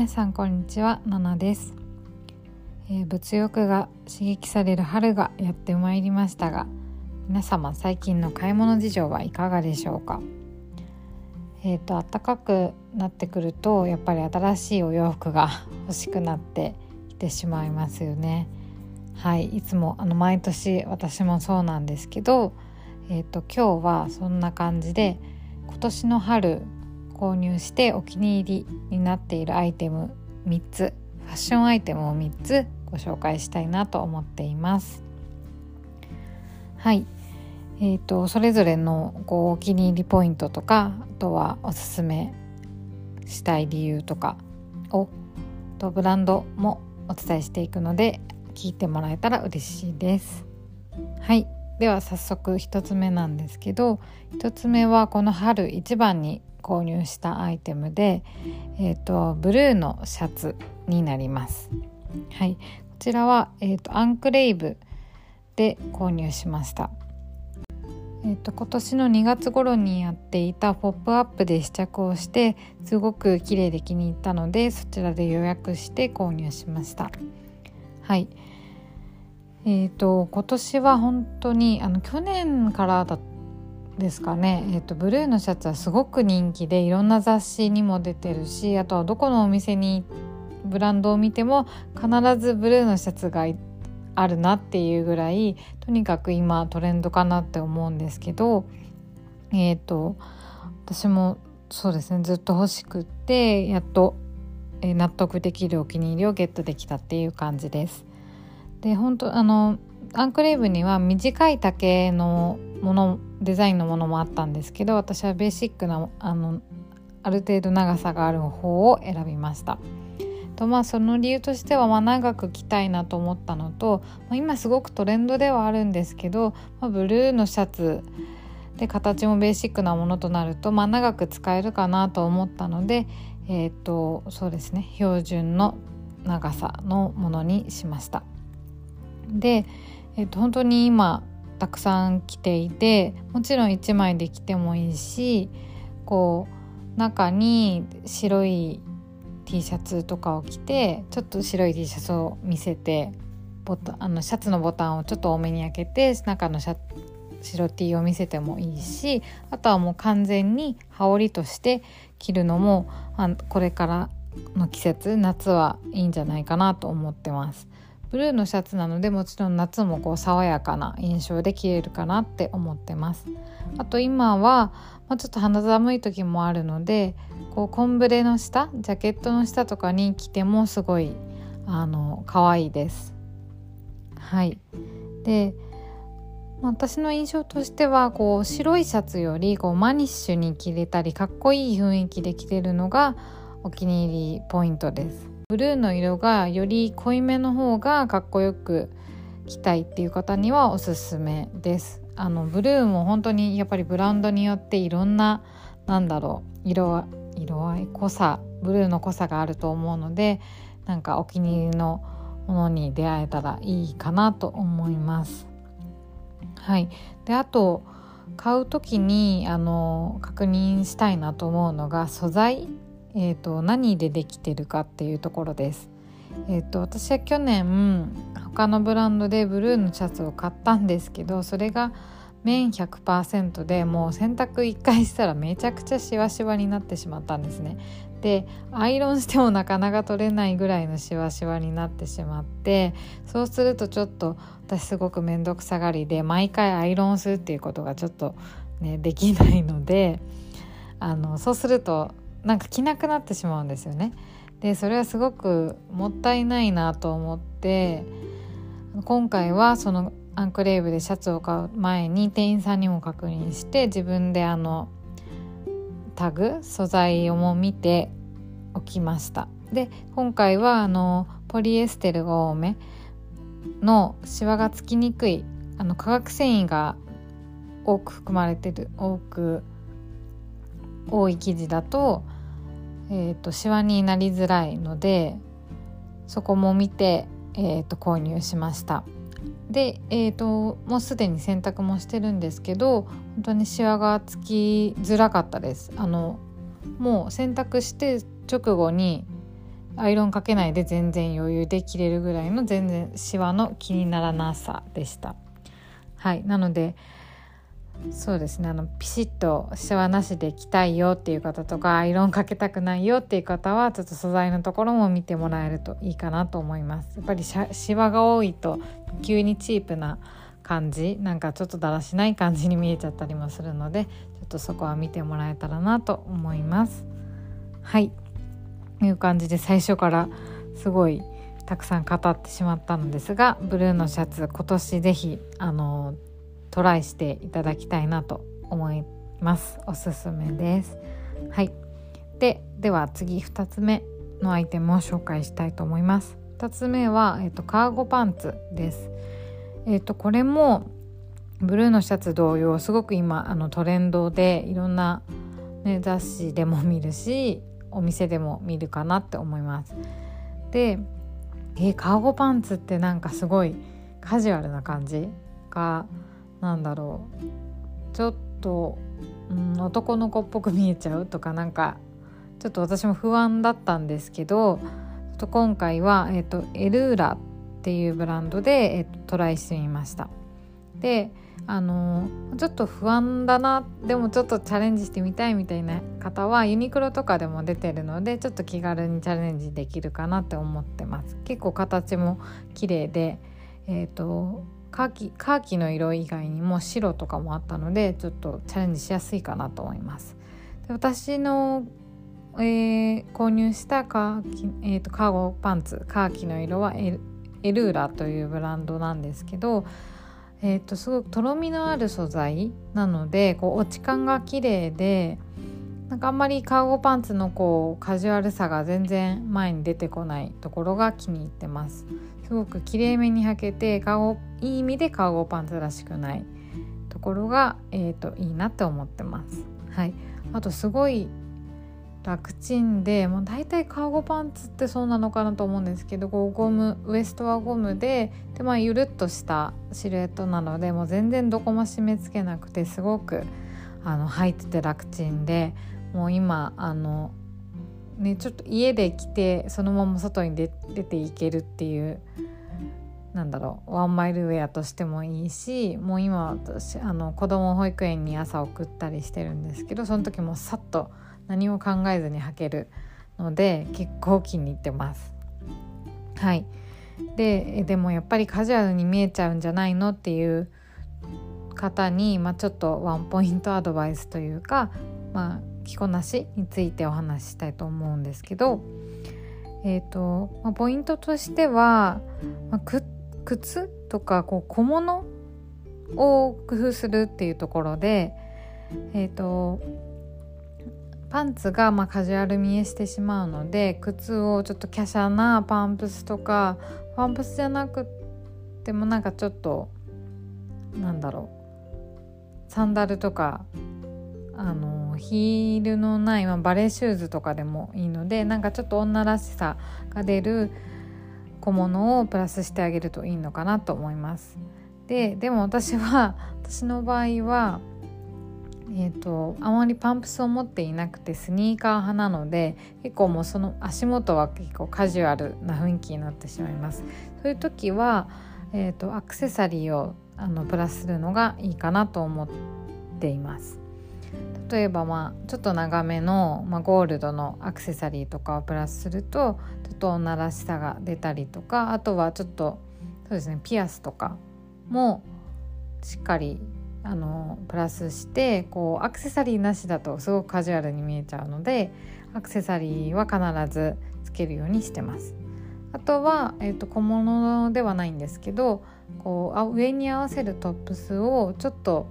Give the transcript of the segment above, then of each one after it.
皆さんこんにちはナナです、えー、物欲が刺激される春がやってまいりましたが皆様最近の買い物事情はいかがでしょうか？えーと、暖かくなってくるとやっぱり新しいお洋服が欲しくなってきてしまいますよね。はいいつもあの毎年私もそうなんですけどえーと今日はそんな感じで今年の春購入してお気に入りになっているアイテム3つファッションアイテムを3つご紹介したいなと思っています。はい。えーと、それぞれのこうお気に入りポイントとかあとはおすすめしたい理由とかをとブランドもお伝えしていくので聞いてもらえたら嬉しいです。はい。では早速1つ目なんですけど1つ目はこの春一番に購入したアイテムで、えーと、ブルーのシャツになります。はい、こちらは、えーと、アンクレイブで購入しました。えーと、今年の2月頃にやっていた「ポップアップで試着をしてすごく綺麗で気に入ったのでそちらで予約して購入しました。はいえーと今年は本当にあの去年からだっですかね、えーと、ブルーのシャツはすごく人気でいろんな雑誌にも出てるしあとはどこのお店にブランドを見ても必ずブルーのシャツがあるなっていうぐらいとにかく今トレンドかなって思うんですけどえっ、ー、と私もそうですねずっと欲しくってやっと、えー、納得できるお気に入りをゲットできたっていう感じです。で本当あのアンクレイブには短い丈のものデザインのものもあったんですけど私はベーシックなあのある程度長さがある方を選びました。とまあその理由としてはま長く着たいなと思ったのと、ま、今すごくトレンドではあるんですけど、ま、ブルーのシャツで形もベーシックなものとなると、ま、長く使えるかなと思ったのでえっ、とそうですね標準の長さのものにしました。で、えー、と本当に今たくさん着ていてもちろん1枚で着てもいいしこう中に白い T シャツとかを着てちょっと白い T シャツを見せてボタあのシャツのボタンをちょっと多めに開けて中のシャ白 T を見せてもいいしあとはもう完全に羽織として着るのもあこれからの季節夏はいいんじゃないかなと思ってます。ブルーのシャツなのでもちろん夏もこう爽やかな印象で着れるかなって思ってます。あと今は、まあ、ちょっと肌寒い時もあるのでこうコンブレの下ジャケットの下とかに着てもすごいあの可愛いです。はい。で私の印象としてはこう白いシャツよりこうマニッシュに着れたりかっこいい雰囲気で着れるのがお気に入りポイントです。ブルーの色がより濃いめの方がかっこよく着たいっていう方にはおすすめです。あのブルーも本当にやっぱりブランドによっていろんななんだろう色色合い濃さブルーの濃さがあると思うのでなんかお気に入りのものに出会えたらいいかなと思います。はい。であと買う時にあの確認したいなと思うのが素材。えーと、何でできてるかっていうところです。えーと、私は去年他のブランドでブルーのシャツを買ったんですけどそれが綿100%でもう洗濯1回したらめちゃくちゃシワシワになってしまったんですね。でアイロンしてもなかなか取れないぐらいのシワシワになってしまってそうするとちょっと私すごく面倒くさがりで毎回アイロンするっていうことがちょっとねできないのであのそうするとなんか着なくなってしまうんですよね。でそれはすごくもったいないなと思って今回はそのアンクレーブでシャツを買う前に店員さんにも確認して自分であのタグ素材をも見ておきましたで今回はあのポリエステルが多めのシワがつきにくいあの化学繊維が多く含まれてる多く多い生地だと,、えーと、シワになりづらいのでそこも見て、えーと、購入しました。で、えーと、もうすでに洗濯もしてるんですけど本当にシワがつきづらかったです。あのもう洗濯して直後にアイロンかけないで全然余裕で着れるぐらいの全然シワの気にならなさでしたはいなのでそうですね。あのピシッとシワなしで着たいよっていう方とかアイロンかけたくないよっていう方はちょっと素材のところも見てもらえるといいかなと思います。やっぱりシワが多いと急にチープな感じなんかちょっとだらしない感じに見えちゃったりもするのでちょっとそこは見てもらえたらなと思います。はい。いう感じで最初からすごいたくさん語ってしまったのですがブルーのシャツ今年是非あのトライしていただきたいなと思います。おすすめです。はい。ででは次2つ目のアイテムを紹介したいと思います。2つ目は、えーと、カーゴパンツです。えっ、ー、とこれもブルーのシャツ同様すごく今あのトレンドでいろんな、ね、雑誌でも見るしお店でも見るかなって思います。でえー、カーゴパンツってなんかすごいカジュアルな感じがなんだろうちょっと、うん、男の子っぽく見えちゃうとかなんかちょっと私も不安だったんですけどちょっと今回は、えーと、エルーラっていうブランドで、えーと、トライしてみました。であのちょっと不安だなでもちょっとチャレンジしてみたいみたいな方はユニクロとかでも出てるのでちょっと気軽にチャレンジできるかなって思ってます結構形も綺麗でえっ、ー、とカーキカーキの色以外にも白とかもあったのでちょっとチャレンジしやすいかなと思います。で私の、えー、購入したカーキ、えーと、カーゴパンツカーキの色はエルーラというブランドなんですけどえーと、すごくとろみのある素材なのでこう落ち感が綺麗でなんかあんまりカーゴパンツのこうカジュアルさが全然前に出てこないところが気に入ってます。すごくきれいめに履けてカゴいい意味でカーゴパンツらしくないところが、えーと、いいなって思ってます。はい。あとすごい楽ちんでもう大体カーゴパンツってそうなのかなと思うんですけどこうゴムウエストはゴムでで、まあ、ゆるっとしたシルエットなのでもう全然どこも締め付けなくてすごくあの履いてて楽ちんでもう今あのねちょっと家で着てそのまま外に出ていけるっていうなんだろうワンマイルウェアとしてもいいしもう今私あの子供保育園に朝送ったりしてるんですけどその時もさっと何も考えずに履けるので結構気に入ってます。はいででもやっぱりカジュアルに見えちゃうんじゃないのっていう方に、まあ、ちょっとワンポイントアドバイスというか、まあ、着こなしについてお話ししたいと思うんですけど、えーとまあ、ポイントとしては、まあ、靴とかこう小物を工夫するっていうところで、えーとパンツがまカジュアル見えしてしまうので靴をちょっと華奢なパンプスとかパンプスじゃなくてもなんかちょっとなんだろうサンダルとかあのヒールのない、まあ、バレーシューズとかでもいいのでなんかちょっと女らしさが出る小物をプラスしてあげるといいのかなと思います。ででも私は 私の場合はえーと、あまりパンプスを持っていなくてスニーカー派なので結構もうその足元は結構カジュアルな雰囲気になってしまいます。そういう時は、えーと、アクセサリーをあのプラスするのがいいかなと思っています例えばまあちょっと長めの、まあ、ゴールドのアクセサリーとかをプラスするとちょっと女らしさが出たりとかあとはちょっとそうですねピアスとかもしっかりあのプラスしてこうアクセサリーなしだとすごくカジュアルに見えちゃうのでアクセサリーは必ずつけるようにしてます。あとは、えーと、小物ではないんですけどこうあ上に合わせるトップスをちょっと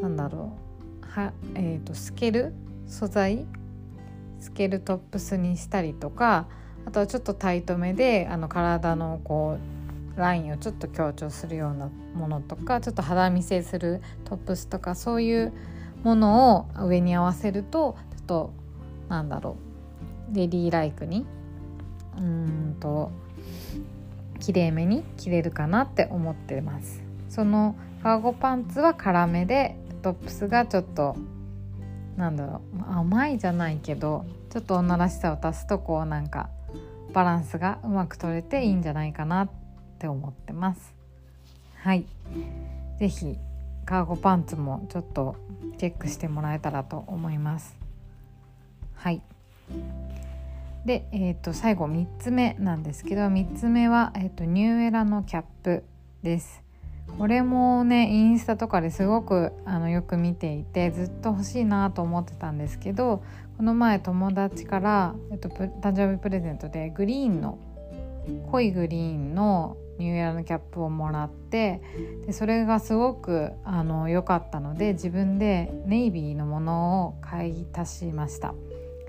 なんだろうは、えーと、透ける素材透けるトップスにしたりとかあとはちょっとタイトめであの体のこうラインをちょっと強調するようなものとかちょっと肌見せするトップスとかそういうものを上に合わせるとちょっとなんだろうレディーライクにうんときれいめに着れるかなって思ってます。そのカーゴパンツは辛めでトップスがちょっとなんだろう甘いじゃないけどちょっと女らしさを足すとこうなんかバランスがうまく取れていいんじゃないかなって思ってます。はい。是非カーゴパンツもちょっとチェックしてもらえたらと思います。はい。で、えー、と最後3つ目なんですけど3つ目は、えー、とニューエラのキャップです。これもねインスタとかですごくあのよく見ていてずっと欲しいなと思ってたんですけどこの前友達から、えっと、誕生日プレゼントでグリーンの濃いグリーンのニューエラのキャップをもらってでそれがすごくあの良かったので自分でネイビーのものを買い足しました。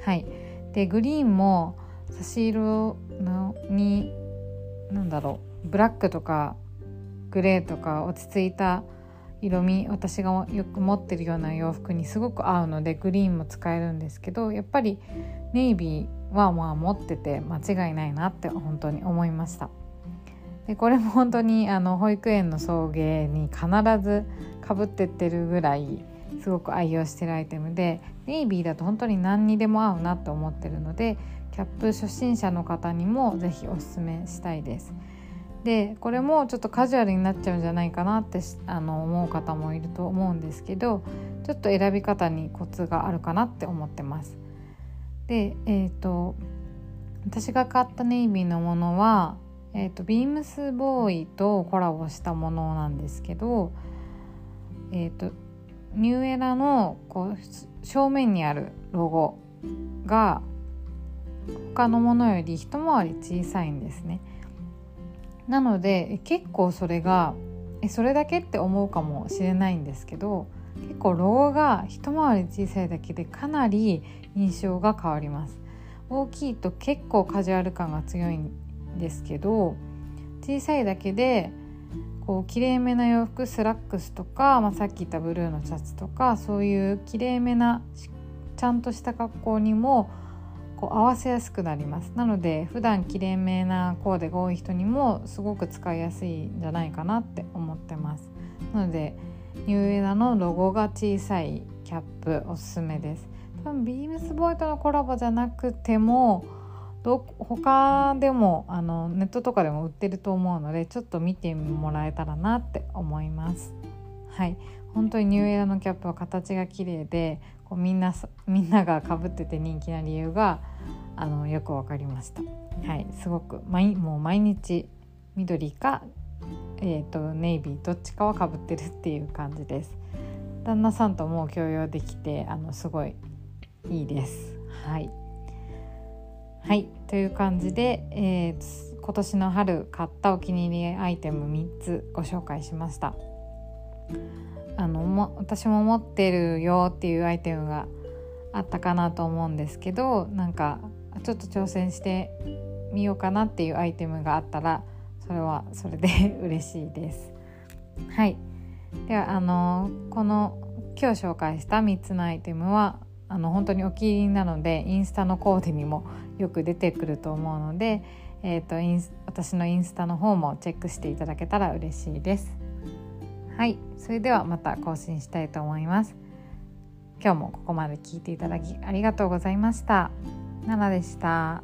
はい、でグリーンも差し色のに何だろうブラックとかグレーとか落ち着いた色味私がよく持ってるような洋服にすごく合うのでグリーンも使えるんですけどやっぱりネイビーはまあ持ってて間違いないなって本当に思いましたでこれも本当にあの保育園の送迎に必ずかぶってってるぐらいすごく愛用してるアイテムでネイビーだと本当に何にでも合うなって思ってるのでキャップ初心者の方にも是非おすすめしたいです。でこれもちょっとカジュアルになっちゃうんじゃないかなってあの思う方もいると思うんですけどちょっと選び方にコツがあるかなって思ってます。でえっ、ー、と私が買ったネイビーのものは、えーと、ビームスボーイとコラボしたものなんですけど、えー、とニューエラのこう正面にあるロゴが他のものより一回り小さいんですね。なので結構それがえそれだけって思うかもしれないんですけど結構ロゴが一回り小さいだけでかなり印象が変わります。大きいと結構カジュアル感が強いんですけど小さいだけでこう綺麗めな洋服スラックスとか、まあ、さっき言ったブルーのシャツとかそういう綺麗めなちゃんとした格好にもこう合わせやすくなります。なので普段きれいめなコーデが多い人にもすごく使いやすいんじゃないかなって思ってます。なのでニューエラのロゴが小さいキャップおすすめです。多分ビームスボーイとのコラボじゃなくてもど他でもあのネットとかでも売ってると思うのでちょっと見てもらえたらなって思います。はい。本当にニューエラのキャップは形が綺麗でこうみんなみんながかぶってて人気な理由があのよく分かりました。はい、すごく毎もう毎日緑か、えーと、ネイビーどっちかはかぶってるっていう感じです。旦那さんともう共用できてあのすごいいいです。はい、はい、という感じで、えー、今年の春買ったお気に入りアイテム3つご紹介しました。あのも私も持ってるよっていうアイテムがあったかなと思うんですけどなんかちょっと挑戦してみようかなっていうアイテムがあったらそれはそれで嬉しいです。はいではあのこの今日紹介した3つのアイテムはあの本当にお気に入りなのでインスタのコーデにもよく出てくると思うので、えーと、と私のインスタの方もチェックしていただけたら嬉しいです。はいそれではまた更新したいと思います今日もここまで聞いていただきありがとうございました奈々でした。